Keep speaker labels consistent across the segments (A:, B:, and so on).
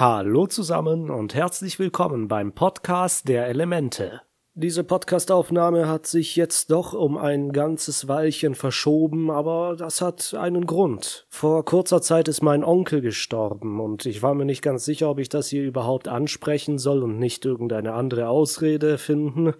A: Hallo zusammen und herzlich willkommen beim Podcast der Elemente. Diese Podcastaufnahme hat sich jetzt doch um ein ganzes Weilchen verschoben, aber das hat einen Grund. Vor kurzer Zeit ist mein Onkel gestorben und ich war mir nicht ganz sicher, ob ich das hier überhaupt ansprechen soll und nicht irgendeine andere Ausrede finden,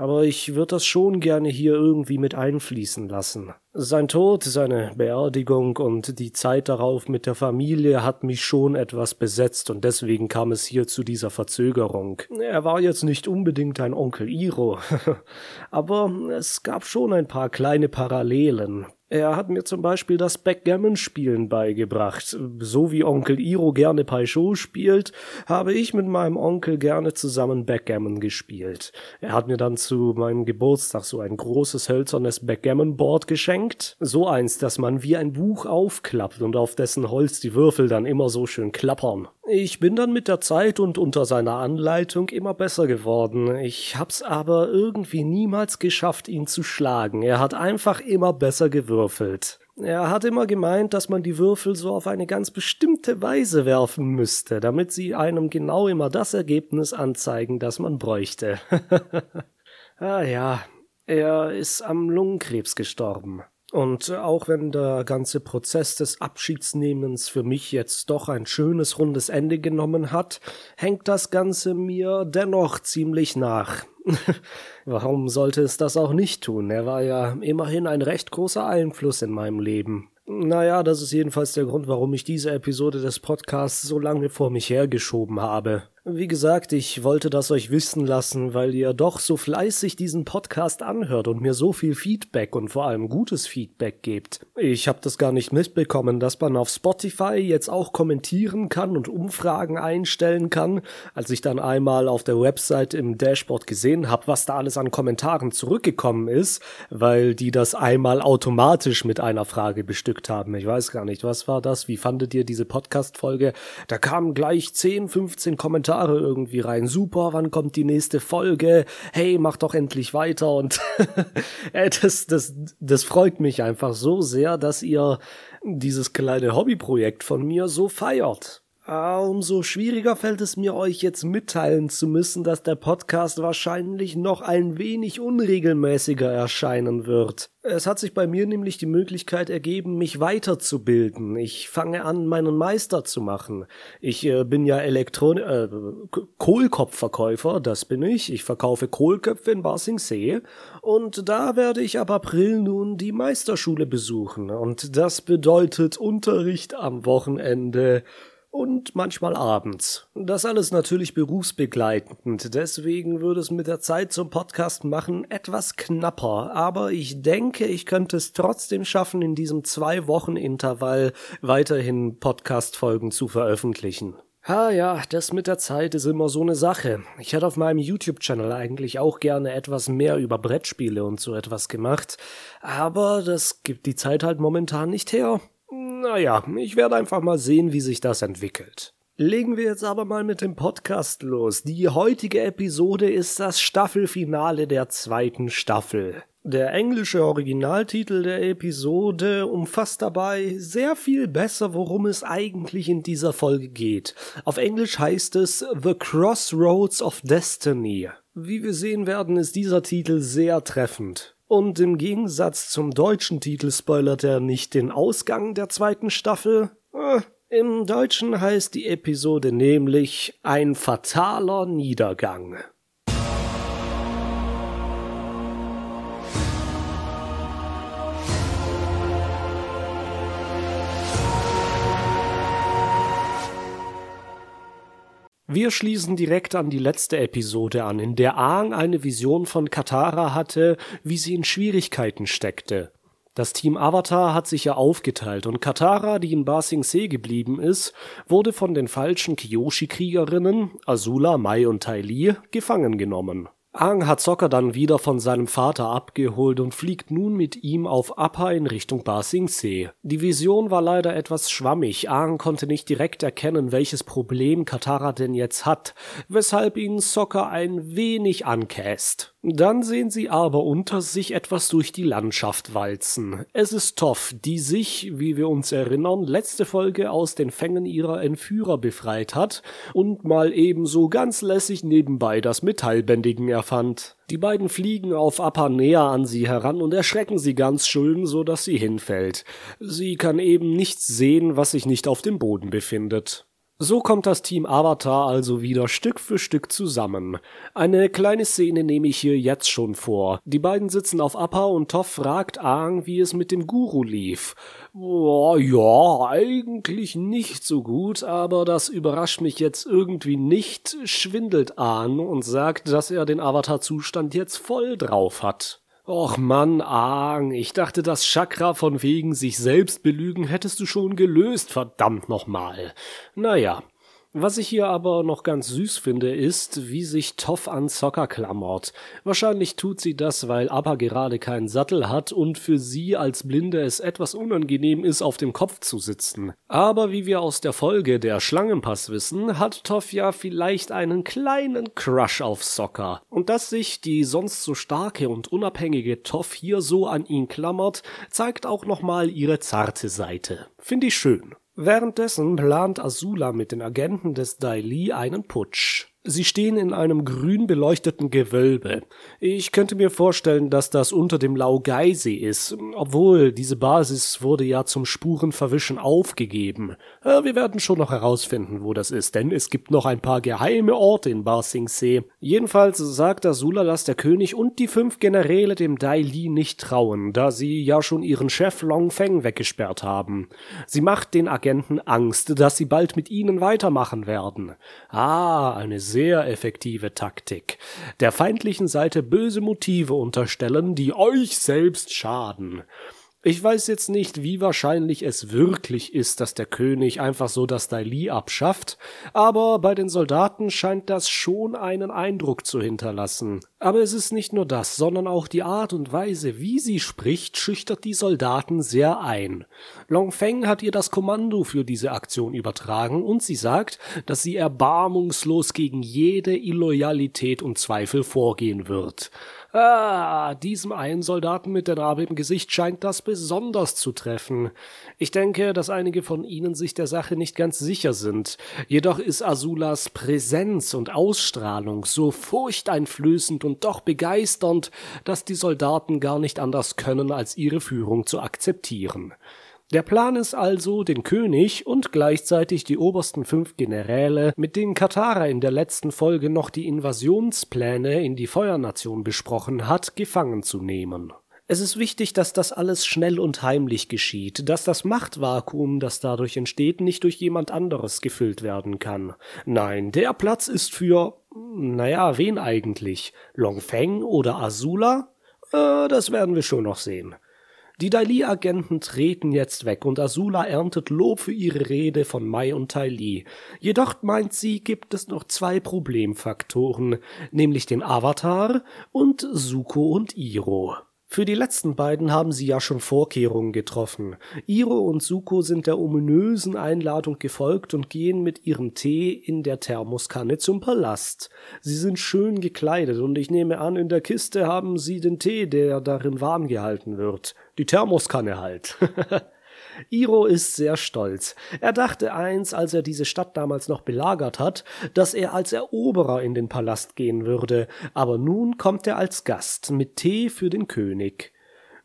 A: aber ich würde das schon gerne hier irgendwie mit einfließen lassen. Sein Tod, seine Beerdigung und die Zeit darauf mit der Familie hat mich schon etwas besetzt und deswegen kam es hier zu dieser Verzögerung. Er war jetzt nicht unbedingt ein Onkel Iro, aber es gab schon ein paar kleine Parallelen. Er hat mir zum Beispiel das Backgammon-Spielen beigebracht. So wie Onkel Iro gerne Paischot spielt, habe ich mit meinem Onkel gerne zusammen Backgammon gespielt. Er hat mir dann zu meinem Geburtstag so ein großes hölzernes Backgammon-Board geschenkt. So eins, dass man wie ein Buch aufklappt und auf dessen Holz die Würfel dann immer so schön klappern. Ich bin dann mit der Zeit und unter seiner Anleitung immer besser geworden. Ich hab's aber irgendwie niemals geschafft, ihn zu schlagen. Er hat einfach immer besser gewürfelt. Er hat immer gemeint, dass man die Würfel so auf eine ganz bestimmte Weise werfen müsste, damit sie einem genau immer das Ergebnis anzeigen, das man bräuchte. ah ja, er ist am Lungenkrebs gestorben. Und auch wenn der ganze Prozess des Abschiedsnehmens für mich jetzt doch ein schönes rundes Ende genommen hat, hängt das Ganze mir dennoch ziemlich nach. Warum sollte es das auch nicht tun? Er war ja immerhin ein recht großer Einfluss in meinem Leben. Naja, das ist jedenfalls der Grund, warum ich diese Episode des Podcasts so lange vor mich hergeschoben habe. Wie gesagt, ich wollte das euch wissen lassen, weil ihr doch so fleißig diesen Podcast anhört und mir so viel Feedback und vor allem gutes Feedback gebt. Ich habe das gar nicht mitbekommen, dass man auf Spotify jetzt auch kommentieren kann und Umfragen einstellen kann. Als ich dann einmal auf der Website im Dashboard gesehen habe, was da alles an Kommentaren zurückgekommen ist, weil die das einmal automatisch mit einer Frage bestückt haben. Ich weiß gar nicht, was war das? Wie fandet ihr diese Podcast-Folge? Da kamen gleich 10, 15 Kommentare Kommentare irgendwie rein. Super, wann kommt die nächste Folge? Hey, mach doch endlich weiter. Und das, das, das freut mich einfach so sehr, dass ihr dieses kleine Hobbyprojekt von mir so feiert. Ah, umso schwieriger fällt es mir, euch jetzt mitteilen zu müssen, dass der Podcast wahrscheinlich noch ein wenig unregelmäßiger erscheinen wird. Es hat sich bei mir nämlich die Möglichkeit ergeben, mich weiterzubilden. Ich fange an, meinen Meister zu machen. Ich äh, bin ja Elektron äh, Kohlkopfverkäufer, das bin ich. Ich verkaufe Kohlköpfe in Basingsee und da werde ich ab April nun die Meisterschule besuchen und das bedeutet Unterricht am Wochenende und manchmal abends. Das alles natürlich berufsbegleitend, deswegen würde es mit der Zeit zum Podcast machen etwas knapper, aber ich denke, ich könnte es trotzdem schaffen, in diesem zwei Wochen Intervall weiterhin Podcast-Folgen zu veröffentlichen. Ha ja, das mit der Zeit ist immer so eine Sache. Ich hätte auf meinem YouTube-Channel eigentlich auch gerne etwas mehr über Brettspiele und so etwas gemacht, aber das gibt die Zeit halt momentan nicht her. Naja, ich werde einfach mal sehen, wie sich das entwickelt. Legen wir jetzt aber mal mit dem Podcast los. Die heutige Episode ist das Staffelfinale der zweiten Staffel. Der englische Originaltitel der Episode umfasst dabei sehr viel besser, worum es eigentlich in dieser Folge geht. Auf Englisch heißt es The Crossroads of Destiny. Wie wir sehen werden, ist dieser Titel sehr treffend. Und im Gegensatz zum deutschen Titel spoilert er nicht den Ausgang der zweiten Staffel. Äh, Im Deutschen heißt die Episode nämlich Ein fataler Niedergang. Wir schließen direkt an die letzte Episode an, in der Aang eine Vision von Katara hatte, wie sie in Schwierigkeiten steckte. Das Team Avatar hat sich ja aufgeteilt und Katara, die in Ba Sing geblieben ist, wurde von den falschen Kyoshi-Kriegerinnen, Azula, Mai und Tai Li, gefangen genommen. Aang hat Sokka dann wieder von seinem Vater abgeholt und fliegt nun mit ihm auf Appa in Richtung Ba Sing Se. Die Vision war leider etwas schwammig. Aang konnte nicht direkt erkennen, welches Problem Katara denn jetzt hat, weshalb ihn Sokka ein wenig ankäst. Dann sehen sie aber unter sich etwas durch die Landschaft walzen. Es ist Toff, die sich, wie wir uns erinnern, letzte Folge aus den Fängen ihrer Entführer befreit hat und mal ebenso ganz lässig nebenbei das Metallbändigen erfand. Die beiden fliegen auf Appa näher an sie heran und erschrecken sie ganz schön, so dass sie hinfällt. Sie kann eben nichts sehen, was sich nicht auf dem Boden befindet. So kommt das Team Avatar also wieder Stück für Stück zusammen. Eine kleine Szene nehme ich hier jetzt schon vor. Die beiden sitzen auf Appa und Toff fragt Aang, wie es mit dem Guru lief. Boah, ja, eigentlich nicht so gut, aber das überrascht mich jetzt irgendwie nicht, schwindelt Aang und sagt, dass er den Avatar-Zustand jetzt voll drauf hat. Och Mann, Aang, ich dachte, das Chakra von wegen sich selbst belügen hättest du schon gelöst, verdammt nochmal. Naja, was ich hier aber noch ganz süß finde, ist, wie sich Toff an Zocker klammert. Wahrscheinlich tut sie das, weil Appa gerade keinen Sattel hat und für sie als Blinde es etwas unangenehm ist, auf dem Kopf zu sitzen. Aber wie wir aus der Folge der Schlangenpass wissen, hat Toff ja vielleicht einen kleinen Crush auf Zocker. Und dass sich die sonst so starke und unabhängige Toff hier so an ihn klammert, zeigt auch nochmal ihre zarte Seite. Finde ich schön. Währenddessen plant Azula mit den Agenten des Dai Li einen Putsch. Sie stehen in einem grün beleuchteten Gewölbe. Ich könnte mir vorstellen, dass das unter dem Laogai-See ist, obwohl diese Basis wurde ja zum Spurenverwischen aufgegeben. Äh, wir werden schon noch herausfinden, wo das ist, denn es gibt noch ein paar geheime Orte in Ba Sing Se. Jedenfalls sagt Azula, dass der König und die fünf Generäle dem Dai Li nicht trauen, da sie ja schon ihren Chef Long Feng weggesperrt haben. Sie macht den Agenten Angst, dass sie bald mit ihnen weitermachen werden. Ah, eine sehr effektive Taktik. Der feindlichen Seite böse Motive unterstellen, die euch selbst schaden. Ich weiß jetzt nicht, wie wahrscheinlich es wirklich ist, dass der König einfach so das Daili abschafft, aber bei den Soldaten scheint das schon einen Eindruck zu hinterlassen. Aber es ist nicht nur das, sondern auch die Art und Weise, wie sie spricht, schüchtert die Soldaten sehr ein. Long Feng hat ihr das Kommando für diese Aktion übertragen und sie sagt, dass sie erbarmungslos gegen jede Illoyalität und Zweifel vorgehen wird. Ah, diesem einen Soldaten mit der Narbe im Gesicht scheint das besonders zu treffen. Ich denke, dass einige von ihnen sich der Sache nicht ganz sicher sind. Jedoch ist Azulas Präsenz und Ausstrahlung so furchteinflößend und doch begeisternd, dass die Soldaten gar nicht anders können, als ihre Führung zu akzeptieren. Der Plan ist also, den König und gleichzeitig die obersten fünf Generäle, mit denen Katara in der letzten Folge noch die Invasionspläne in die Feuernation besprochen hat, gefangen zu nehmen. Es ist wichtig, dass das alles schnell und heimlich geschieht, dass das Machtvakuum, das dadurch entsteht, nicht durch jemand anderes gefüllt werden kann. Nein, der Platz ist für, naja, wen eigentlich? Long Feng oder Azula? Äh, das werden wir schon noch sehen. Die Dai-Li-Agenten treten jetzt weg und Azula erntet Lob für ihre Rede von Mai und Tai Li. Jedoch meint sie, gibt es noch zwei Problemfaktoren, nämlich den Avatar und Suko und Iro. Für die letzten beiden haben sie ja schon Vorkehrungen getroffen. Iro und Suko sind der ominösen Einladung gefolgt und gehen mit ihrem Tee in der Thermoskanne zum Palast. Sie sind schön gekleidet und ich nehme an, in der Kiste haben sie den Tee, der darin warm gehalten wird. Die Thermoskanne halt. Iro ist sehr stolz. Er dachte eins, als er diese Stadt damals noch belagert hat, dass er als Eroberer in den Palast gehen würde, aber nun kommt er als Gast mit Tee für den König.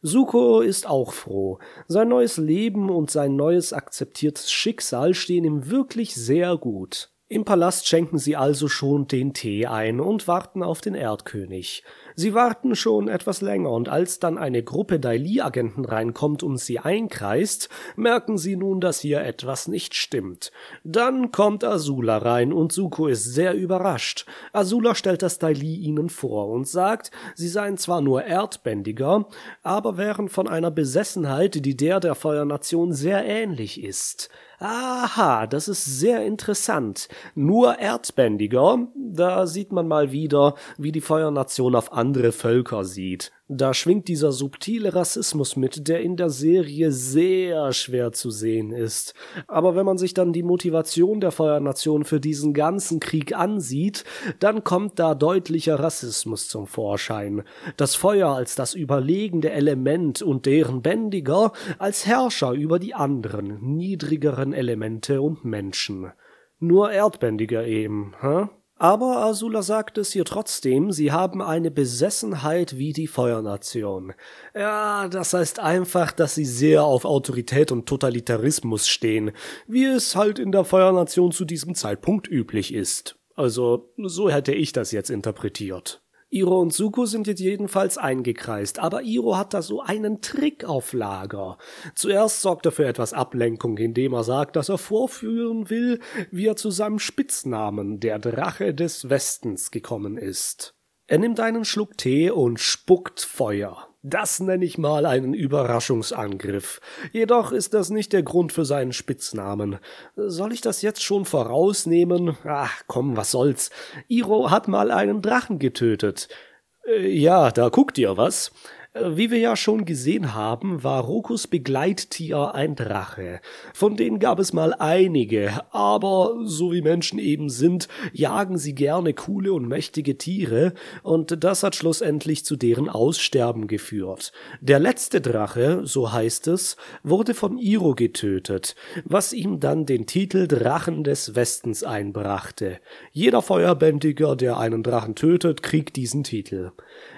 A: Suko ist auch froh. Sein neues Leben und sein neues akzeptiertes Schicksal stehen ihm wirklich sehr gut. Im Palast schenken sie also schon den Tee ein und warten auf den Erdkönig. Sie warten schon etwas länger und als dann eine Gruppe Daili-Agenten reinkommt und sie einkreist, merken sie nun, dass hier etwas nicht stimmt. Dann kommt Azula rein und Suko ist sehr überrascht. Azula stellt das Daili ihnen vor und sagt, sie seien zwar nur Erdbändiger, aber wären von einer Besessenheit, die der der Feuernation sehr ähnlich ist. Aha, das ist sehr interessant. Nur Erdbändiger, da sieht man mal wieder, wie die Feuernation auf andere Völker sieht. Da schwingt dieser subtile Rassismus mit, der in der Serie sehr schwer zu sehen ist. Aber wenn man sich dann die Motivation der Feuernation für diesen ganzen Krieg ansieht, dann kommt da deutlicher Rassismus zum Vorschein. Das Feuer als das überlegende Element und deren Bändiger als Herrscher über die anderen, niedrigeren Elemente und Menschen. Nur Erdbändiger eben, hä? Aber Azula sagt es ihr trotzdem, sie haben eine Besessenheit wie die Feuernation. Ja, das heißt einfach, dass sie sehr auf Autorität und Totalitarismus stehen, wie es halt in der Feuernation zu diesem Zeitpunkt üblich ist. Also, so hätte ich das jetzt interpretiert. Iro und Suko sind jetzt jedenfalls eingekreist, aber Iro hat da so einen Trick auf Lager. Zuerst sorgt er für etwas Ablenkung, indem er sagt, dass er vorführen will, wie er zu seinem Spitznamen, der Drache des Westens, gekommen ist. Er nimmt einen Schluck Tee und spuckt Feuer. Das nenne ich mal einen Überraschungsangriff. Jedoch ist das nicht der Grund für seinen Spitznamen. Soll ich das jetzt schon vorausnehmen? Ach, komm, was soll's. Iro hat mal einen Drachen getötet. Äh, ja, da guckt ihr was. Wie wir ja schon gesehen haben, war Rokus Begleittier ein Drache. Von denen gab es mal einige, aber so wie Menschen eben sind, jagen sie gerne coole und mächtige Tiere, und das hat schlussendlich zu deren Aussterben geführt. Der letzte Drache, so heißt es, wurde von Iro getötet, was ihm dann den Titel Drachen des Westens einbrachte. Jeder Feuerbändiger, der einen Drachen tötet, kriegt diesen Titel.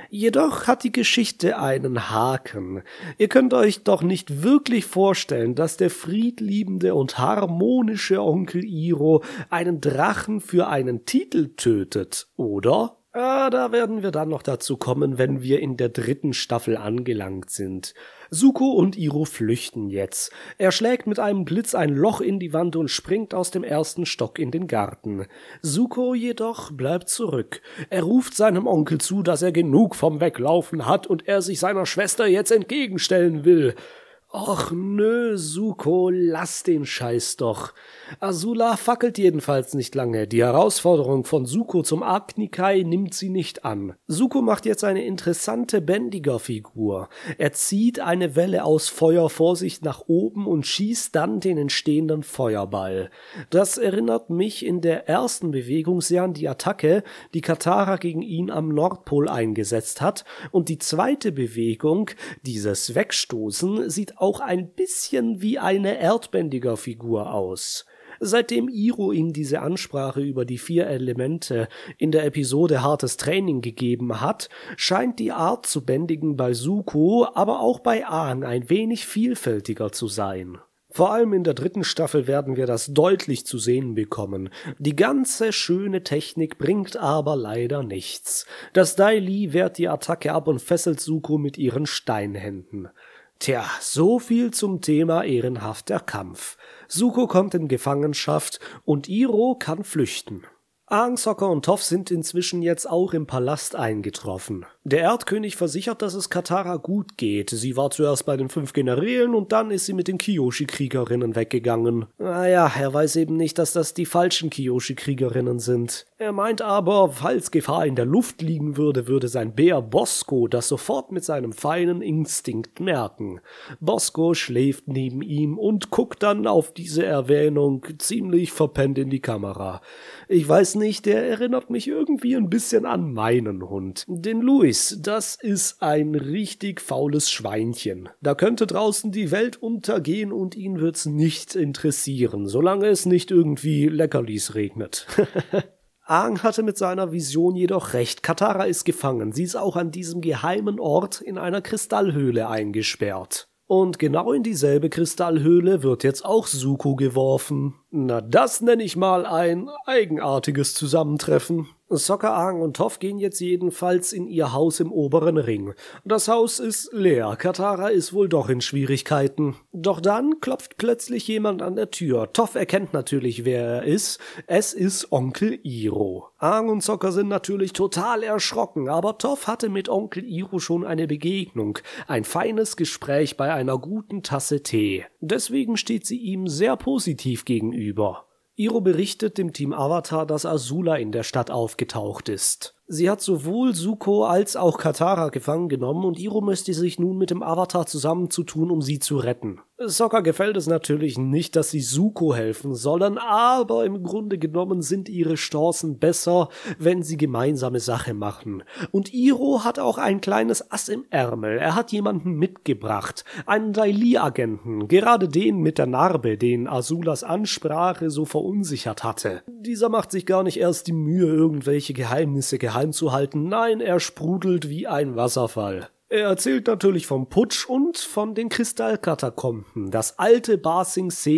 A: Jedoch hat die Geschichte einen Haken. Ihr könnt euch doch nicht wirklich vorstellen, dass der friedliebende und harmonische Onkel Iro einen Drachen für einen Titel tötet, oder? Ah, da werden wir dann noch dazu kommen, wenn wir in der dritten Staffel angelangt sind. Suko und Iro flüchten jetzt. Er schlägt mit einem Blitz ein Loch in die Wand und springt aus dem ersten Stock in den Garten. Suko jedoch bleibt zurück. Er ruft seinem Onkel zu, dass er genug vom Weglaufen hat und er sich seiner Schwester jetzt entgegenstellen will. Och nö, Suko, lass den Scheiß doch. Azula fackelt jedenfalls nicht lange. Die Herausforderung von Suko zum Agnikai nimmt sie nicht an. Suko macht jetzt eine interessante Bändiger-Figur. Er zieht eine Welle aus Feuer vor sich nach oben und schießt dann den entstehenden Feuerball. Das erinnert mich in der ersten Bewegung sehr an die Attacke, die Katara gegen ihn am Nordpol eingesetzt hat, und die zweite Bewegung, dieses Wegstoßen, sieht auch ein bisschen wie eine erdbändiger Figur aus. Seitdem Iro ihm diese Ansprache über die vier Elemente in der Episode Hartes Training gegeben hat, scheint die Art zu bändigen bei Suko, aber auch bei Aang ein wenig vielfältiger zu sein. Vor allem in der dritten Staffel werden wir das deutlich zu sehen bekommen. Die ganze schöne Technik bringt aber leider nichts. Das Dai Li wehrt die Attacke ab und fesselt Suko mit ihren Steinhänden. Tja, so viel zum Thema ehrenhafter Kampf. Suko kommt in Gefangenschaft und Iro kann flüchten. Aang, Sokka und Toph sind inzwischen jetzt auch im Palast eingetroffen. Der Erdkönig versichert, dass es Katara gut geht. Sie war zuerst bei den fünf Generälen und dann ist sie mit den Kiyoshi-Kriegerinnen weggegangen. Naja, er weiß eben nicht, dass das die falschen Kiyoshi-Kriegerinnen sind. Er meint aber, falls Gefahr in der Luft liegen würde, würde sein Bär Bosco das sofort mit seinem feinen Instinkt merken. Bosco schläft neben ihm und guckt dann auf diese Erwähnung ziemlich verpennt in die Kamera. Ich weiß nicht, der erinnert mich irgendwie ein bisschen an meinen Hund, den Louis. Das ist ein richtig faules Schweinchen. Da könnte draußen die Welt untergehen und ihn wird's nicht interessieren, solange es nicht irgendwie Leckerlis regnet. Aang hatte mit seiner Vision jedoch recht. Katara ist gefangen. Sie ist auch an diesem geheimen Ort in einer Kristallhöhle eingesperrt. Und genau in dieselbe Kristallhöhle wird jetzt auch Suko geworfen. Na, das nenne ich mal ein eigenartiges Zusammentreffen. Aang und Toph gehen jetzt jedenfalls in ihr Haus im oberen Ring. Das Haus ist leer, Katara ist wohl doch in Schwierigkeiten. Doch dann klopft plötzlich jemand an der Tür. Toph erkennt natürlich, wer er ist. Es ist Onkel Iro. Aang und Sokka sind natürlich total erschrocken, aber Toph hatte mit Onkel Iro schon eine Begegnung, ein feines Gespräch bei einer guten Tasse Tee. Deswegen steht sie ihm sehr positiv gegenüber. Iro berichtet dem Team Avatar, dass Azula in der Stadt aufgetaucht ist. Sie hat sowohl Suko als auch Katara gefangen genommen und Iro müsste sich nun mit dem Avatar zusammenzutun, um sie zu retten. Sokka gefällt es natürlich nicht, dass sie Suko helfen sollen, aber im Grunde genommen sind ihre Chancen besser, wenn sie gemeinsame Sache machen. Und Iro hat auch ein kleines Ass im Ärmel. Er hat jemanden mitgebracht, einen Daili-Agenten, gerade den mit der Narbe, den Azulas Ansprache so verunsichert hatte. Dieser macht sich gar nicht erst die Mühe, irgendwelche Geheimnisse geheim zu halten. Nein, er sprudelt wie ein Wasserfall. Er erzählt natürlich vom Putsch und von den Kristallkatakomben, das alte Ba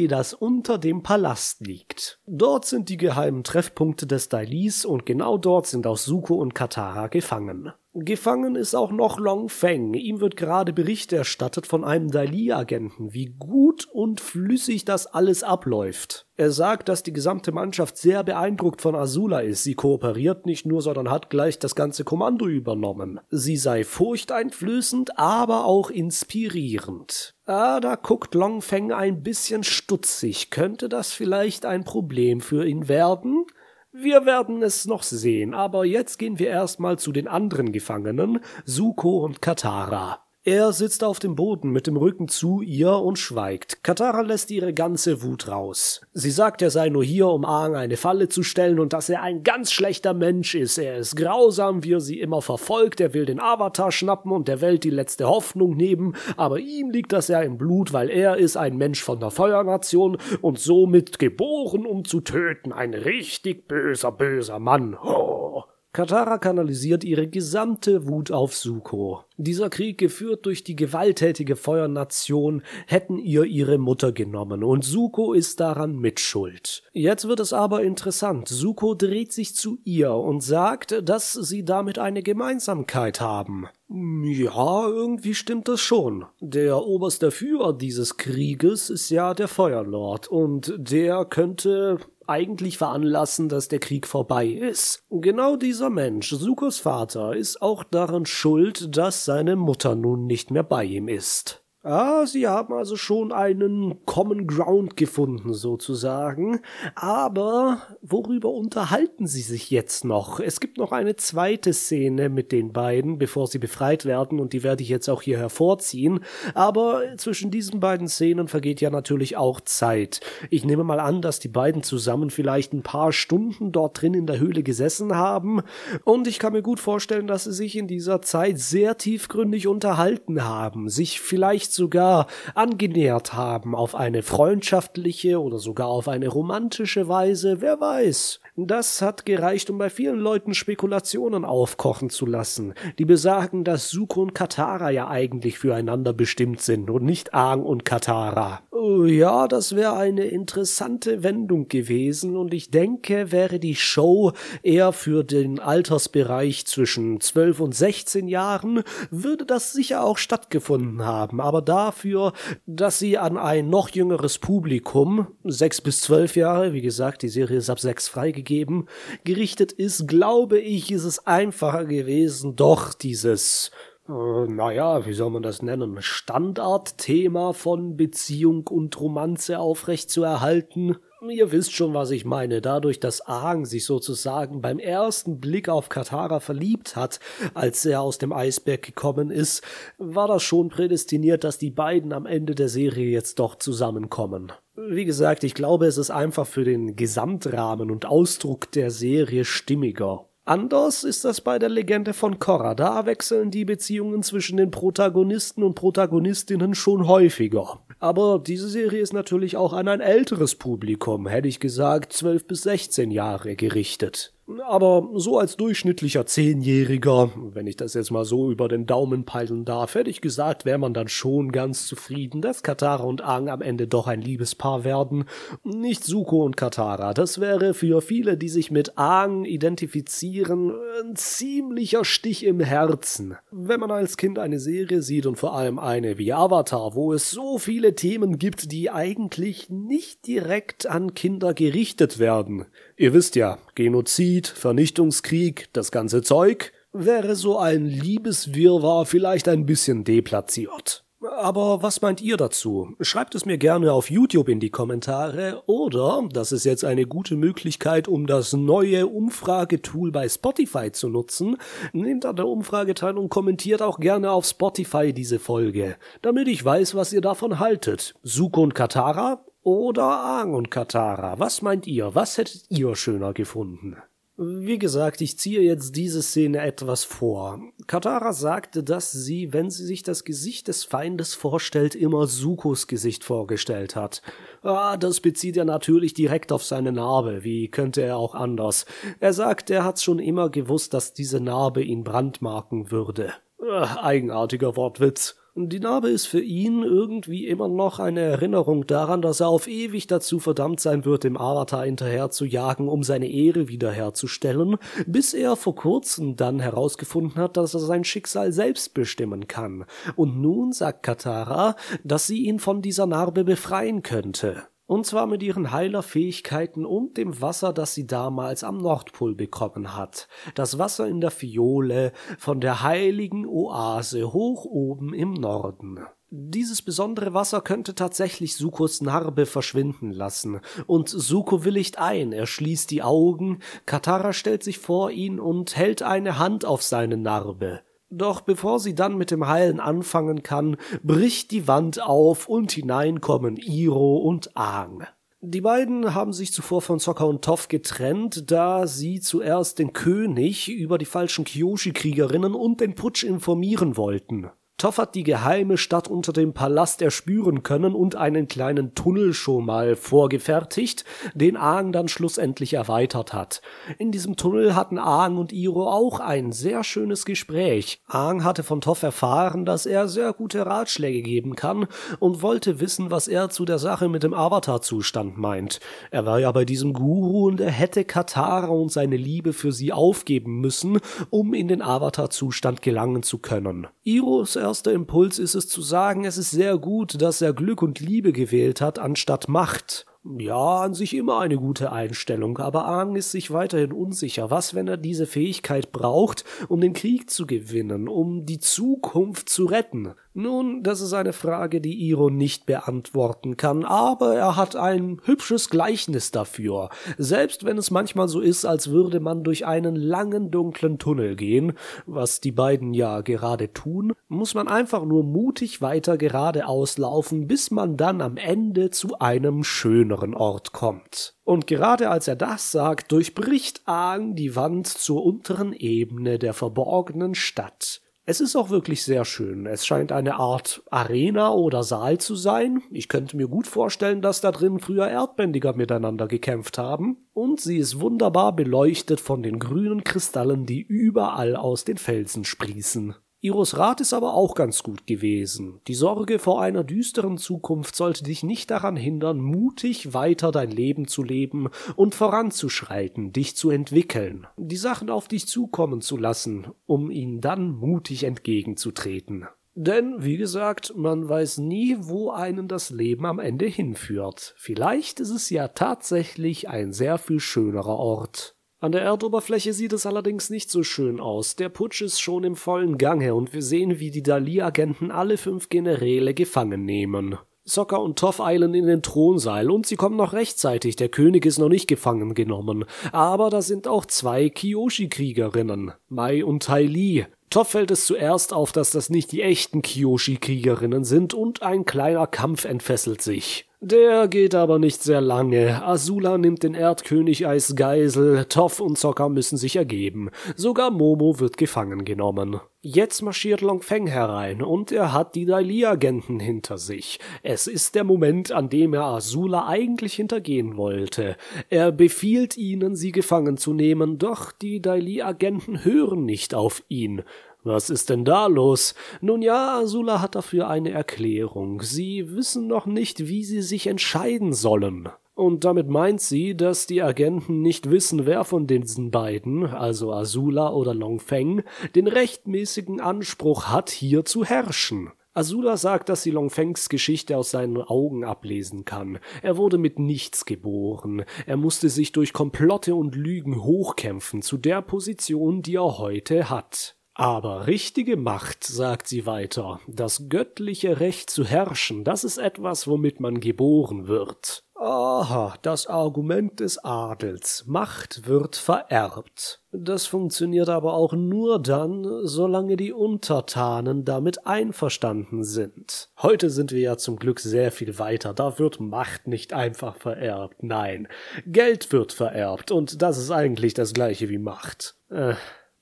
A: das unter dem Palast liegt. Dort sind die geheimen Treffpunkte des Dailis und genau dort sind auch Suko und Katara gefangen. Gefangen ist auch noch Long Feng. Ihm wird gerade Bericht erstattet von einem Dali-Agenten, wie gut und flüssig das alles abläuft. Er sagt, dass die gesamte Mannschaft sehr beeindruckt von Azula ist. Sie kooperiert nicht nur, sondern hat gleich das ganze Kommando übernommen. Sie sei furchteinflößend, aber auch inspirierend. Ah, da guckt Long Feng ein bisschen stutzig. Könnte das vielleicht ein Problem für ihn werden? Wir werden es noch sehen, aber jetzt gehen wir erstmal zu den anderen Gefangenen, Suko und Katara. Er sitzt auf dem Boden mit dem Rücken zu ihr und schweigt. Katara lässt ihre ganze Wut raus. Sie sagt, er sei nur hier, um Aang eine Falle zu stellen und dass er ein ganz schlechter Mensch ist. Er ist grausam, wie er sie immer verfolgt. Er will den Avatar schnappen und der Welt die letzte Hoffnung nehmen. Aber ihm liegt das ja im Blut, weil er ist ein Mensch von der Feuernation und somit geboren, um zu töten. Ein richtig böser, böser Mann. Oh. Katara kanalisiert ihre gesamte Wut auf Suko. Dieser Krieg, geführt durch die gewalttätige Feuernation, hätten ihr ihre Mutter genommen und Suko ist daran mitschuld. Jetzt wird es aber interessant. Suko dreht sich zu ihr und sagt, dass sie damit eine Gemeinsamkeit haben. Ja, irgendwie stimmt das schon. Der oberste Führer dieses Krieges ist ja der Feuerlord und der könnte eigentlich veranlassen, dass der Krieg vorbei ist. Genau dieser Mensch, Sukos Vater, ist auch daran schuld, dass seine Mutter nun nicht mehr bei ihm ist. Ah, sie haben also schon einen Common Ground gefunden, sozusagen. Aber worüber unterhalten sie sich jetzt noch? Es gibt noch eine zweite Szene mit den beiden, bevor sie befreit werden, und die werde ich jetzt auch hier hervorziehen. Aber zwischen diesen beiden Szenen vergeht ja natürlich auch Zeit. Ich nehme mal an, dass die beiden zusammen vielleicht ein paar Stunden dort drin in der Höhle gesessen haben. Und ich kann mir gut vorstellen, dass sie sich in dieser Zeit sehr tiefgründig unterhalten haben, sich vielleicht vielleicht sogar angenähert haben auf eine freundschaftliche oder sogar auf eine romantische Weise, wer weiß. Das hat gereicht, um bei vielen Leuten Spekulationen aufkochen zu lassen, die besagen, dass Suko und Katara ja eigentlich füreinander bestimmt sind und nicht Aang und Katara. Oh, ja, das wäre eine interessante Wendung gewesen und ich denke, wäre die Show eher für den Altersbereich zwischen 12 und 16 Jahren, würde das sicher auch stattgefunden haben, aber dafür, dass sie an ein noch jüngeres Publikum, 6 bis 12 Jahre, wie gesagt, die Serie ist ab 6 freigegeben, geben, gerichtet ist, glaube ich, ist es einfacher gewesen, doch dieses äh, naja, wie soll man das nennen, Standardthema von Beziehung und Romanze aufrechtzuerhalten. Ihr wisst schon, was ich meine. Dadurch, dass Aang sich sozusagen beim ersten Blick auf Katara verliebt hat, als er aus dem Eisberg gekommen ist, war das schon prädestiniert, dass die beiden am Ende der Serie jetzt doch zusammenkommen. Wie gesagt, ich glaube, es ist einfach für den Gesamtrahmen und Ausdruck der Serie stimmiger. Anders ist das bei der Legende von Korra. Da wechseln die Beziehungen zwischen den Protagonisten und Protagonistinnen schon häufiger. Aber diese Serie ist natürlich auch an ein älteres Publikum, hätte ich gesagt, 12 bis 16 Jahre gerichtet. Aber so als durchschnittlicher Zehnjähriger, wenn ich das jetzt mal so über den Daumen peilen darf, hätte ich gesagt, wäre man dann schon ganz zufrieden, dass Katara und Aang am Ende doch ein Liebespaar werden. Nicht Suko und Katara. Das wäre für viele, die sich mit Aang identifizieren, ein ziemlicher Stich im Herzen. Wenn man als Kind eine Serie sieht und vor allem eine wie Avatar, wo es so viele Themen gibt, die eigentlich nicht direkt an Kinder gerichtet werden. Ihr wisst ja, Genozid, Vernichtungskrieg, das ganze Zeug, wäre so ein Liebeswirrwarr vielleicht ein bisschen deplatziert. Aber was meint ihr dazu? Schreibt es mir gerne auf YouTube in die Kommentare oder, das ist jetzt eine gute Möglichkeit, um das neue Umfragetool bei Spotify zu nutzen, nehmt an der Umfrage teil und kommentiert auch gerne auf Spotify diese Folge, damit ich weiß, was ihr davon haltet. Suko und Katara oder Aang und Katara? Was meint ihr? Was hättet ihr schöner gefunden? Wie gesagt, ich ziehe jetzt diese Szene etwas vor. Katara sagte, dass sie, wenn sie sich das Gesicht des Feindes vorstellt, immer Sukos Gesicht vorgestellt hat. Ah, das bezieht er natürlich direkt auf seine Narbe. Wie könnte er auch anders? Er sagt, er hat schon immer gewusst, dass diese Narbe ihn brandmarken würde. Ah, eigenartiger Wortwitz. Die Narbe ist für ihn irgendwie immer noch eine Erinnerung daran, dass er auf ewig dazu verdammt sein wird, dem Avatar hinterher zu jagen, um seine Ehre wiederherzustellen, bis er vor kurzem dann herausgefunden hat, dass er sein Schicksal selbst bestimmen kann. Und nun sagt Katara, dass sie ihn von dieser Narbe befreien könnte. Und zwar mit ihren Heilerfähigkeiten und dem Wasser, das sie damals am Nordpol bekommen hat. Das Wasser in der Fiole von der heiligen Oase hoch oben im Norden. Dieses besondere Wasser könnte tatsächlich Sukos Narbe verschwinden lassen. Und Suko willigt ein, er schließt die Augen, Katara stellt sich vor ihn und hält eine Hand auf seine Narbe. Doch bevor sie dann mit dem Heilen anfangen kann, bricht die Wand auf und hinein kommen Iro und Aang. Die beiden haben sich zuvor von Sokka und Toff getrennt, da sie zuerst den König über die falschen Kyoshi-Kriegerinnen und den Putsch informieren wollten. Toff hat die geheime Stadt unter dem Palast erspüren können und einen kleinen Tunnel schon mal vorgefertigt, den Aang dann schlussendlich erweitert hat. In diesem Tunnel hatten Aang und Iro auch ein sehr schönes Gespräch. Aang hatte von Toff erfahren, dass er sehr gute Ratschläge geben kann und wollte wissen, was er zu der Sache mit dem Avatar-Zustand meint. Er war ja bei diesem Guru und er hätte Katara und seine Liebe für sie aufgeben müssen, um in den Avatar-Zustand gelangen zu können. Iros erster Impuls ist es zu sagen, es ist sehr gut, dass er Glück und Liebe gewählt hat, anstatt Macht. Ja, an sich immer eine gute Einstellung, aber Aang ist sich weiterhin unsicher. Was, wenn er diese Fähigkeit braucht, um den Krieg zu gewinnen, um die Zukunft zu retten? Nun, das ist eine Frage, die Iro nicht beantworten kann, aber er hat ein hübsches Gleichnis dafür. Selbst wenn es manchmal so ist, als würde man durch einen langen dunklen Tunnel gehen, was die beiden ja gerade tun, muss man einfach nur mutig weiter geradeaus laufen, bis man dann am Ende zu einem schöneren Ort kommt. Und gerade als er das sagt, durchbricht Aang die Wand zur unteren Ebene der verborgenen Stadt. Es ist auch wirklich sehr schön. Es scheint eine Art Arena oder Saal zu sein. Ich könnte mir gut vorstellen, dass da drin früher Erdbändiger miteinander gekämpft haben. Und sie ist wunderbar beleuchtet von den grünen Kristallen, die überall aus den Felsen sprießen. Iros Rat ist aber auch ganz gut gewesen. Die Sorge vor einer düsteren Zukunft sollte dich nicht daran hindern, mutig weiter dein Leben zu leben und voranzuschreiten, dich zu entwickeln, die Sachen auf dich zukommen zu lassen, um ihnen dann mutig entgegenzutreten. Denn, wie gesagt, man weiß nie, wo einen das Leben am Ende hinführt. Vielleicht ist es ja tatsächlich ein sehr viel schönerer Ort. An der Erdoberfläche sieht es allerdings nicht so schön aus. Der Putsch ist schon im vollen Gange und wir sehen, wie die Dali-Agenten alle fünf Generäle gefangen nehmen. Sokka und Toff eilen in den Thronsaal und sie kommen noch rechtzeitig. Der König ist noch nicht gefangen genommen. Aber da sind auch zwei Kyoshi-Kriegerinnen, Mai und Tai Li. Toff fällt es zuerst auf, dass das nicht die echten Kyoshi-Kriegerinnen sind und ein kleiner Kampf entfesselt sich. Der geht aber nicht sehr lange. Azula nimmt den Erdkönig als Geisel, Toff und Sokka müssen sich ergeben. Sogar Momo wird gefangen genommen. Jetzt marschiert Long Feng herein und er hat die Dai-Li-Agenten hinter sich. Es ist der Moment, an dem er Azula eigentlich hintergehen wollte. Er befiehlt ihnen, sie gefangen zu nehmen, doch die Dai-Li-Agenten hören nicht auf ihn. Was ist denn da los? Nun ja, Azula hat dafür eine Erklärung. Sie wissen noch nicht, wie sie sich entscheiden sollen. Und damit meint sie, dass die Agenten nicht wissen, wer von diesen beiden, also Azula oder Longfeng, den rechtmäßigen Anspruch hat, hier zu herrschen. Azula sagt, dass sie Longfengs Geschichte aus seinen Augen ablesen kann. Er wurde mit nichts geboren. Er musste sich durch Komplotte und Lügen hochkämpfen zu der Position, die er heute hat. Aber richtige Macht, sagt sie weiter, das göttliche Recht zu herrschen, das ist etwas, womit man geboren wird. Aha, das Argument des Adels. Macht wird vererbt. Das funktioniert aber auch nur dann, solange die Untertanen damit einverstanden sind. Heute sind wir ja zum Glück sehr viel weiter. Da wird Macht nicht einfach vererbt. Nein, Geld wird vererbt und das ist eigentlich das gleiche wie Macht. Äh,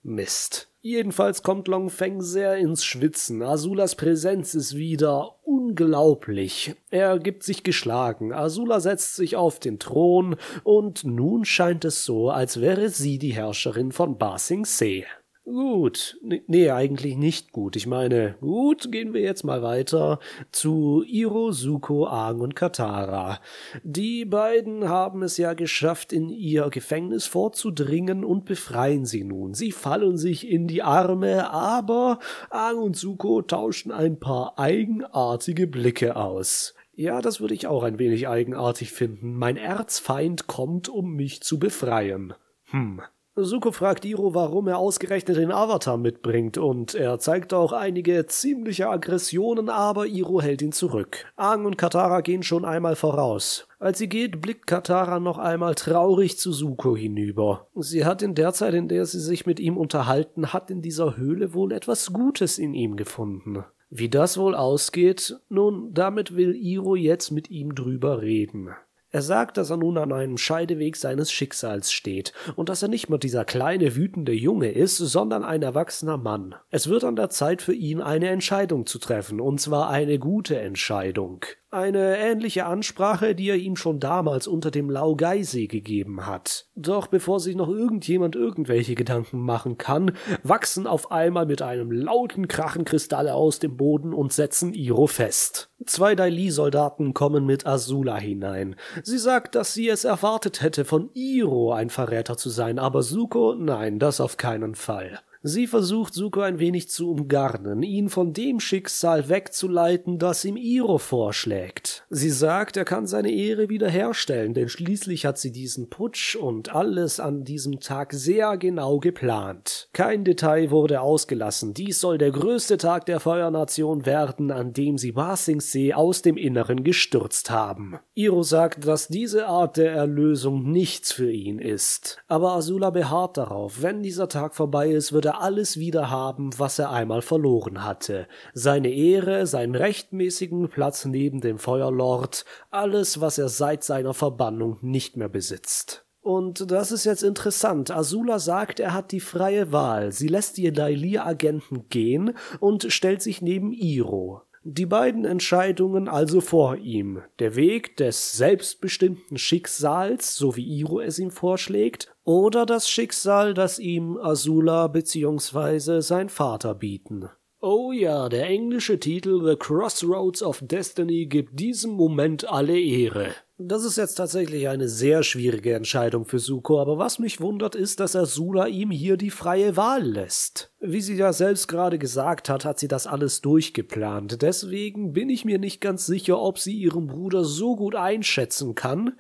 A: Mist. Jedenfalls kommt Long Feng sehr ins Schwitzen. Asulas Präsenz ist wieder unglaublich. Er gibt sich geschlagen. Asula setzt sich auf den Thron und nun scheint es so, als wäre sie die Herrscherin von Ba Sing Se. Gut, nee, eigentlich nicht gut. Ich meine, gut, gehen wir jetzt mal weiter zu Iro, Suko, Aang und Katara. Die beiden haben es ja geschafft, in ihr Gefängnis vorzudringen und befreien sie nun. Sie fallen sich in die Arme, aber Aang und Suko tauschen ein paar eigenartige Blicke aus. Ja, das würde ich auch ein wenig eigenartig finden. Mein Erzfeind kommt, um mich zu befreien. Hm. Suko fragt Iro, warum er ausgerechnet den Avatar mitbringt, und er zeigt auch einige ziemliche Aggressionen, aber Iro hält ihn zurück. Aang und Katara gehen schon einmal voraus. Als sie geht, blickt Katara noch einmal traurig zu Suko hinüber. Sie hat in der Zeit, in der sie sich mit ihm unterhalten hat, in dieser Höhle wohl etwas Gutes in ihm gefunden. Wie das wohl ausgeht, nun, damit will Iro jetzt mit ihm drüber reden. Er sagt, dass er nun an einem Scheideweg seines Schicksals steht und dass er nicht mehr dieser kleine wütende Junge ist, sondern ein erwachsener Mann. Es wird an der Zeit für ihn eine Entscheidung zu treffen, und zwar eine gute Entscheidung. Eine ähnliche Ansprache, die er ihm schon damals unter dem Laugeisee gegeben hat. Doch bevor sich noch irgendjemand irgendwelche Gedanken machen kann, wachsen auf einmal mit einem lauten Krachen Kristalle aus dem Boden und setzen Iro fest. Zwei Daili-Soldaten kommen mit Azula hinein. Sie sagt, dass sie es erwartet hätte, von Iro ein Verräter zu sein, aber Suko, nein, das auf keinen Fall. Sie versucht Suko ein wenig zu umgarnen, ihn von dem Schicksal wegzuleiten, das ihm Iro vorschlägt. Sie sagt, er kann seine Ehre wiederherstellen, denn schließlich hat sie diesen Putsch und alles an diesem Tag sehr genau geplant. Kein Detail wurde ausgelassen. Dies soll der größte Tag der Feuernation werden, an dem sie Basingsee aus dem Inneren gestürzt haben. Iro sagt, dass diese Art der Erlösung nichts für ihn ist. Aber Azula beharrt darauf, wenn dieser Tag vorbei ist, wird er alles wieder haben, was er einmal verloren hatte. Seine Ehre, seinen rechtmäßigen Platz neben dem Feuerlord, alles, was er seit seiner Verbannung nicht mehr besitzt. Und das ist jetzt interessant. Azula sagt, er hat die freie Wahl. Sie lässt die Dailia-Agenten gehen und stellt sich neben Iro. Die beiden Entscheidungen also vor ihm. Der Weg des selbstbestimmten Schicksals, so wie Iro es ihm vorschlägt, oder das Schicksal, das ihm Azula bzw. sein Vater bieten. Oh ja, der englische Titel The Crossroads of Destiny gibt diesem Moment alle Ehre. Das ist jetzt tatsächlich eine sehr schwierige Entscheidung für Suko, aber was mich wundert ist, dass Azula ihm hier die freie Wahl lässt. Wie sie ja selbst gerade gesagt hat, hat sie das alles durchgeplant. Deswegen bin ich mir nicht ganz sicher, ob sie ihren Bruder so gut einschätzen kann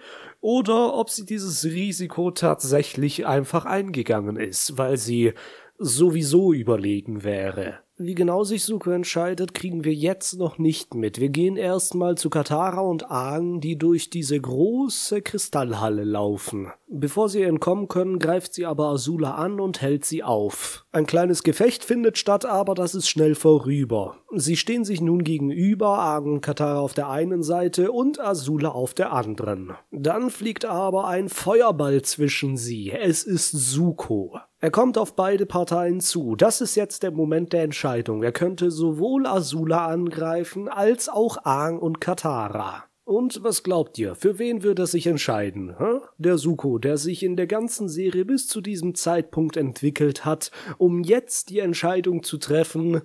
A: oder ob sie dieses Risiko tatsächlich einfach eingegangen ist, weil sie sowieso überlegen wäre. Wie genau sich Suko entscheidet, kriegen wir jetzt noch nicht mit. Wir gehen erstmal zu Katara und Aang, die durch diese große Kristallhalle laufen. Bevor sie entkommen können, greift sie aber Azula an und hält sie auf. Ein kleines Gefecht findet statt, aber das ist schnell vorüber. Sie stehen sich nun gegenüber, Aang und Katara auf der einen Seite und Azula auf der anderen. Dann fliegt aber ein Feuerball zwischen sie. Es ist Suko. Er kommt auf beide Parteien zu. Das ist jetzt der Moment der Entscheidung. Er könnte sowohl Azula angreifen als auch Aang und Katara. Und was glaubt ihr, für wen wird er sich entscheiden? Hä? Der Suko, der sich in der ganzen Serie bis zu diesem Zeitpunkt entwickelt hat, um jetzt die Entscheidung zu treffen,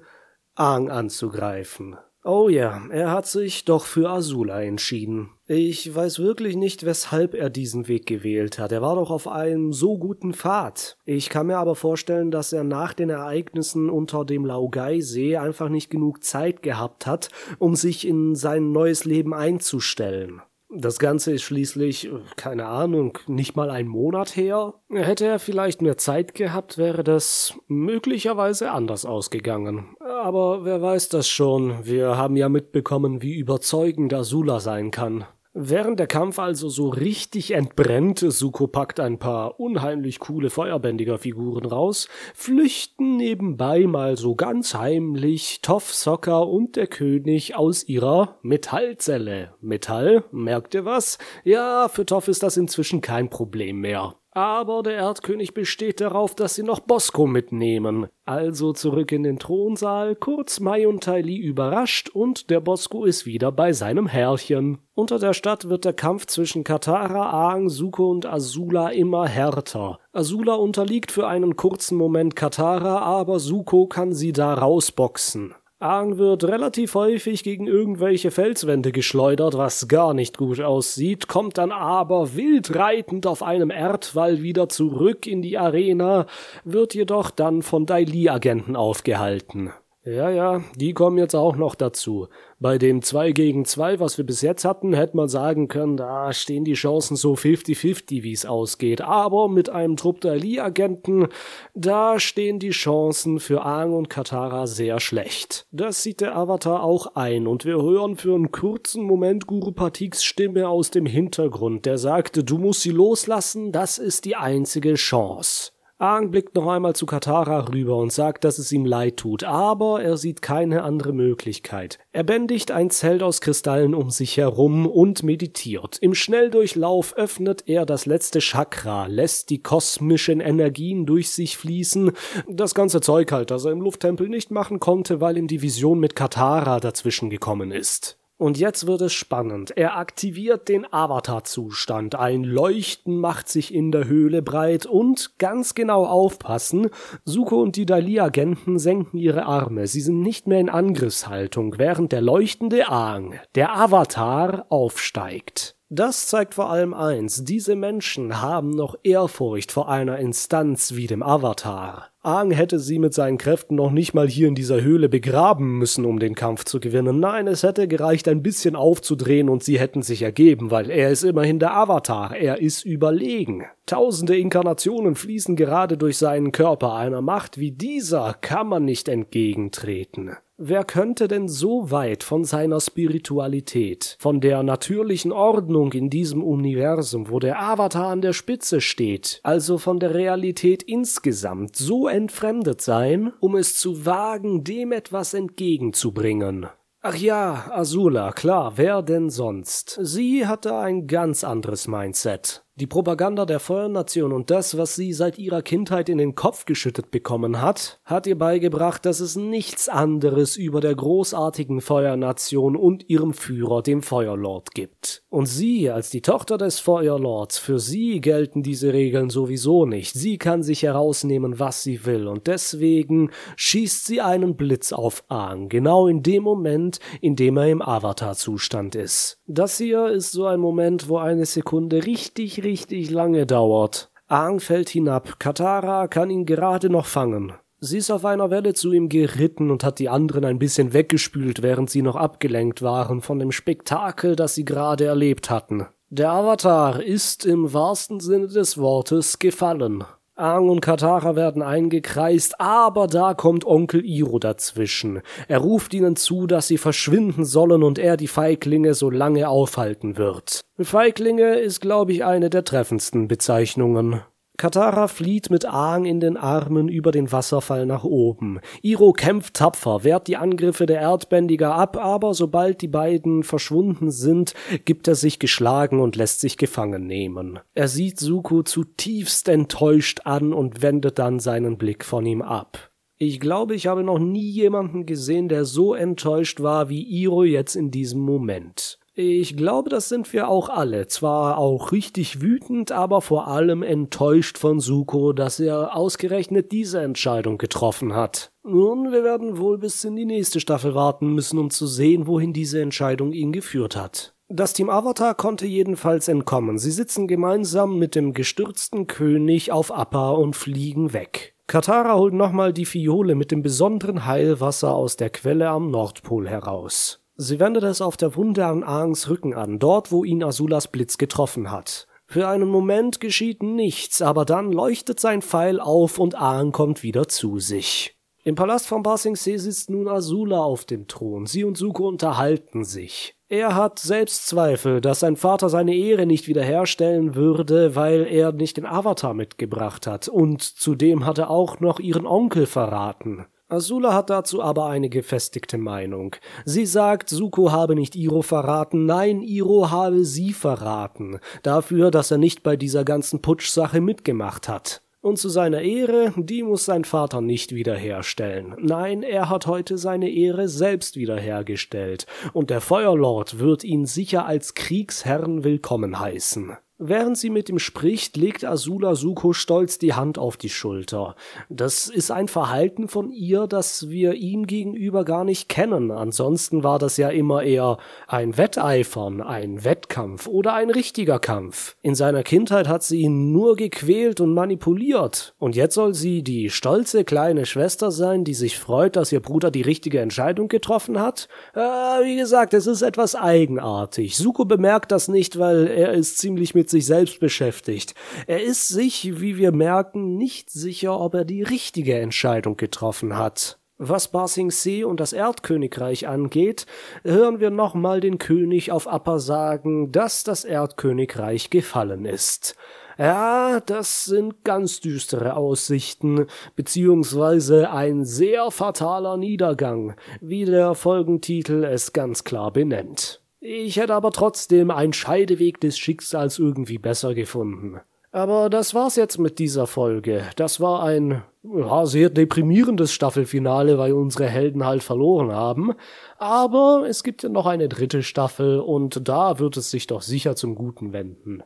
A: Aang anzugreifen. Oh ja, er hat sich doch für Azula entschieden. Ich weiß wirklich nicht, weshalb er diesen Weg gewählt hat. Er war doch auf einem so guten Pfad. Ich kann mir aber vorstellen, dass er nach den Ereignissen unter dem Laogai-See einfach nicht genug Zeit gehabt hat, um sich in sein neues Leben einzustellen. Das Ganze ist schließlich, keine Ahnung, nicht mal ein Monat her. Hätte er vielleicht mehr Zeit gehabt, wäre das möglicherweise anders ausgegangen. Aber wer weiß das schon, wir haben ja mitbekommen, wie überzeugend Azula sein kann. Während der Kampf also so richtig entbrennt, Suko packt ein paar unheimlich coole Feuerbändiger-Figuren raus, flüchten nebenbei mal so ganz heimlich Toff Socker und der König aus ihrer Metallzelle. Metall, merkt ihr was? Ja, für Toff ist das inzwischen kein Problem mehr. Aber der Erdkönig besteht darauf, dass sie noch Bosco mitnehmen. Also zurück in den Thronsaal, kurz Mai und Tylee überrascht und der Bosco ist wieder bei seinem Herrchen. Unter der Stadt wird der Kampf zwischen Katara, Aang, Suko und Azula immer härter. Azula unterliegt für einen kurzen Moment Katara, aber Suko kann sie da rausboxen. Aang wird relativ häufig gegen irgendwelche Felswände geschleudert, was gar nicht gut aussieht, kommt dann aber wild reitend auf einem Erdwall wieder zurück in die Arena, wird jedoch dann von Daili-Agenten aufgehalten. Ja, ja, die kommen jetzt auch noch dazu. Bei dem 2 gegen 2, was wir bis jetzt hatten, hätte man sagen können, da stehen die Chancen so 50-50, wie es ausgeht. Aber mit einem Trupp der Lee-Agenten, da stehen die Chancen für Aang und Katara sehr schlecht. Das sieht der Avatar auch ein und wir hören für einen kurzen Moment Guru Patiks Stimme aus dem Hintergrund, der sagte, du musst sie loslassen, das ist die einzige Chance. Aang blickt noch einmal zu Katara rüber und sagt, dass es ihm leid tut, aber er sieht keine andere Möglichkeit. Er bändigt ein Zelt aus Kristallen um sich herum und meditiert. Im Schnelldurchlauf öffnet er das letzte Chakra, lässt die kosmischen Energien durch sich fließen. Das ganze Zeug halt, das er im Lufttempel nicht machen konnte, weil ihm die Vision mit Katara dazwischen gekommen ist. Und jetzt wird es spannend. Er aktiviert den Avatar-Zustand. Ein Leuchten macht sich in der Höhle breit und ganz genau aufpassen. Suko und die Dali-Agenten senken ihre Arme. Sie sind nicht mehr in Angriffshaltung, während der leuchtende Aang, der Avatar, aufsteigt. Das zeigt vor allem eins, diese Menschen haben noch Ehrfurcht vor einer Instanz wie dem Avatar. Aang hätte sie mit seinen Kräften noch nicht mal hier in dieser Höhle begraben müssen, um den Kampf zu gewinnen. Nein, es hätte gereicht, ein bisschen aufzudrehen und sie hätten sich ergeben, weil er ist immerhin der Avatar, er ist überlegen. Tausende Inkarnationen fließen gerade durch seinen Körper, einer Macht wie dieser kann man nicht entgegentreten. Wer könnte denn so weit von seiner Spiritualität, von der natürlichen Ordnung in diesem Universum, wo der Avatar an der Spitze steht, also von der Realität insgesamt, so entfremdet sein, um es zu wagen, dem etwas entgegenzubringen? Ach ja, Azula, klar, wer denn sonst? Sie hatte ein ganz anderes Mindset. Die Propaganda der Feuernation und das, was sie seit ihrer Kindheit in den Kopf geschüttet bekommen hat, hat ihr beigebracht, dass es nichts anderes über der großartigen Feuernation und ihrem Führer, dem Feuerlord, gibt. Und sie, als die Tochter des Feuerlords, für sie gelten diese Regeln sowieso nicht. Sie kann sich herausnehmen, was sie will, und deswegen schießt sie einen Blitz auf Aang, genau in dem Moment, in dem er im Avatar-Zustand ist. Das hier ist so ein Moment, wo eine Sekunde richtig, richtig lange dauert. Aang fällt hinab, Katara kann ihn gerade noch fangen. Sie ist auf einer Welle zu ihm geritten und hat die anderen ein bisschen weggespült, während sie noch abgelenkt waren von dem Spektakel, das sie gerade erlebt hatten. Der Avatar ist im wahrsten Sinne des Wortes gefallen. Aang und Katara werden eingekreist, aber da kommt Onkel Iro dazwischen. Er ruft ihnen zu, dass sie verschwinden sollen und er die Feiglinge so lange aufhalten wird. Feiglinge ist, glaube ich, eine der treffendsten Bezeichnungen. Katara flieht mit Aang in den Armen über den Wasserfall nach oben. Iro kämpft tapfer, wehrt die Angriffe der Erdbändiger ab, aber sobald die beiden verschwunden sind, gibt er sich geschlagen und lässt sich gefangen nehmen. Er sieht Suko zutiefst enttäuscht an und wendet dann seinen Blick von ihm ab. Ich glaube, ich habe noch nie jemanden gesehen, der so enttäuscht war wie Iro jetzt in diesem Moment. Ich glaube, das sind wir auch alle. Zwar auch richtig wütend, aber vor allem enttäuscht von Suko, dass er ausgerechnet diese Entscheidung getroffen hat. Nun, wir werden wohl bis in die nächste Staffel warten müssen, um zu sehen, wohin diese Entscheidung ihn geführt hat. Das Team Avatar konnte jedenfalls entkommen. Sie sitzen gemeinsam mit dem gestürzten König auf Appa und fliegen weg. Katara holt nochmal die Fiole mit dem besonderen Heilwasser aus der Quelle am Nordpol heraus. Sie wendet es auf der Wunde an Aangs Rücken an, dort wo ihn Asulas Blitz getroffen hat. Für einen Moment geschieht nichts, aber dann leuchtet sein Pfeil auf und Aang kommt wieder zu sich. Im Palast von Ba Sing Se sitzt nun Azula auf dem Thron. Sie und Suko unterhalten sich. Er hat Selbstzweifel, dass sein Vater seine Ehre nicht wiederherstellen würde, weil er nicht den Avatar mitgebracht hat. Und zudem hat er auch noch ihren Onkel verraten. Azula hat dazu aber eine gefestigte Meinung. Sie sagt, Suko habe nicht Iro verraten, nein, Iro habe sie verraten, dafür, dass er nicht bei dieser ganzen Putschsache mitgemacht hat. Und zu seiner Ehre, die muss sein Vater nicht wiederherstellen. Nein, er hat heute seine Ehre selbst wiederhergestellt, und der Feuerlord wird ihn sicher als Kriegsherrn willkommen heißen. Während sie mit ihm spricht, legt Azula Suko stolz die Hand auf die Schulter. Das ist ein Verhalten von ihr, das wir ihm gegenüber gar nicht kennen. Ansonsten war das ja immer eher ein Wetteifern, ein Wettkampf oder ein richtiger Kampf. In seiner Kindheit hat sie ihn nur gequält und manipuliert. Und jetzt soll sie die stolze kleine Schwester sein, die sich freut, dass ihr Bruder die richtige Entscheidung getroffen hat? Äh, wie gesagt, es ist etwas eigenartig. Suko bemerkt das nicht, weil er ist ziemlich mit sich selbst beschäftigt. Er ist sich, wie wir merken, nicht sicher, ob er die richtige Entscheidung getroffen hat. Was Ba Sing Se und das Erdkönigreich angeht, hören wir nochmal den König auf Appa sagen, dass das Erdkönigreich gefallen ist. Ja, das sind ganz düstere Aussichten, beziehungsweise ein sehr fataler Niedergang, wie der Folgentitel es ganz klar benennt. Ich hätte aber trotzdem einen Scheideweg des Schicksals irgendwie besser gefunden. Aber das war's jetzt mit dieser Folge. Das war ein ja, sehr deprimierendes Staffelfinale, weil unsere Helden halt verloren haben. Aber es gibt ja noch eine dritte Staffel und da wird es sich doch sicher zum Guten wenden.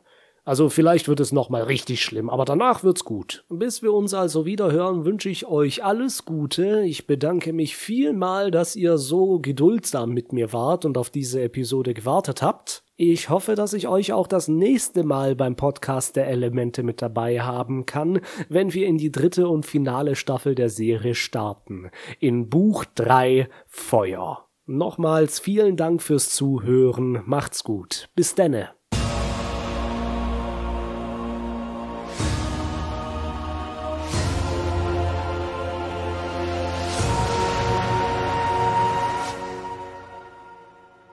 A: Also vielleicht wird es nochmal richtig schlimm, aber danach wird's gut. Bis wir uns also wieder hören, wünsche ich euch alles Gute. Ich bedanke mich vielmal, dass ihr so geduldsam mit mir wart und auf diese Episode gewartet habt. Ich hoffe, dass ich euch auch das nächste Mal beim Podcast der Elemente mit dabei haben kann, wenn wir in die dritte und finale Staffel der Serie starten. In Buch 3 Feuer. Nochmals vielen Dank fürs Zuhören. Macht's gut. Bis denne.